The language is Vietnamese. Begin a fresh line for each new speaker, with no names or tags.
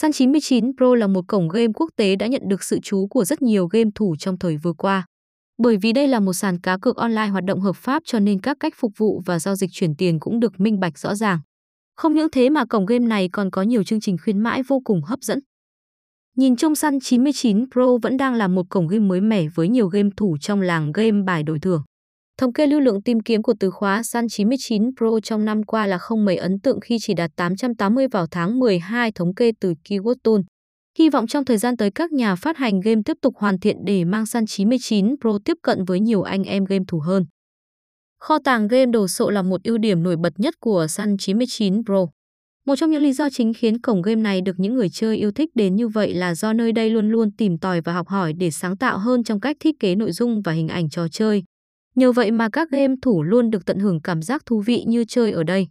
San 99 Pro là một cổng game quốc tế đã nhận được sự chú của rất nhiều game thủ trong thời vừa qua. Bởi vì đây là một sàn cá cược online hoạt động hợp pháp cho nên các cách phục vụ và giao dịch chuyển tiền cũng được minh bạch rõ ràng. Không những thế mà cổng game này còn có nhiều chương trình khuyến mãi vô cùng hấp dẫn. Nhìn chung Sun 99 Pro vẫn đang là một cổng game mới mẻ với nhiều game thủ trong làng game bài đổi thưởng. Thống kê lưu lượng tìm kiếm của từ khóa Sun 99 Pro trong năm qua là không mấy ấn tượng khi chỉ đạt 880 vào tháng 12 thống kê từ Keyword Tool. Hy vọng trong thời gian tới các nhà phát hành game tiếp tục hoàn thiện để mang Sun 99 Pro tiếp cận với nhiều anh em game thủ hơn. Kho tàng game đồ sộ là một ưu điểm nổi bật nhất của Sun 99 Pro. Một trong những lý do chính khiến cổng game này được những người chơi yêu thích đến như vậy là do nơi đây luôn luôn tìm tòi và học hỏi để sáng tạo hơn trong cách thiết kế nội dung và hình ảnh trò chơi. Nhờ vậy mà các game thủ luôn được tận hưởng cảm giác thú vị như chơi ở đây.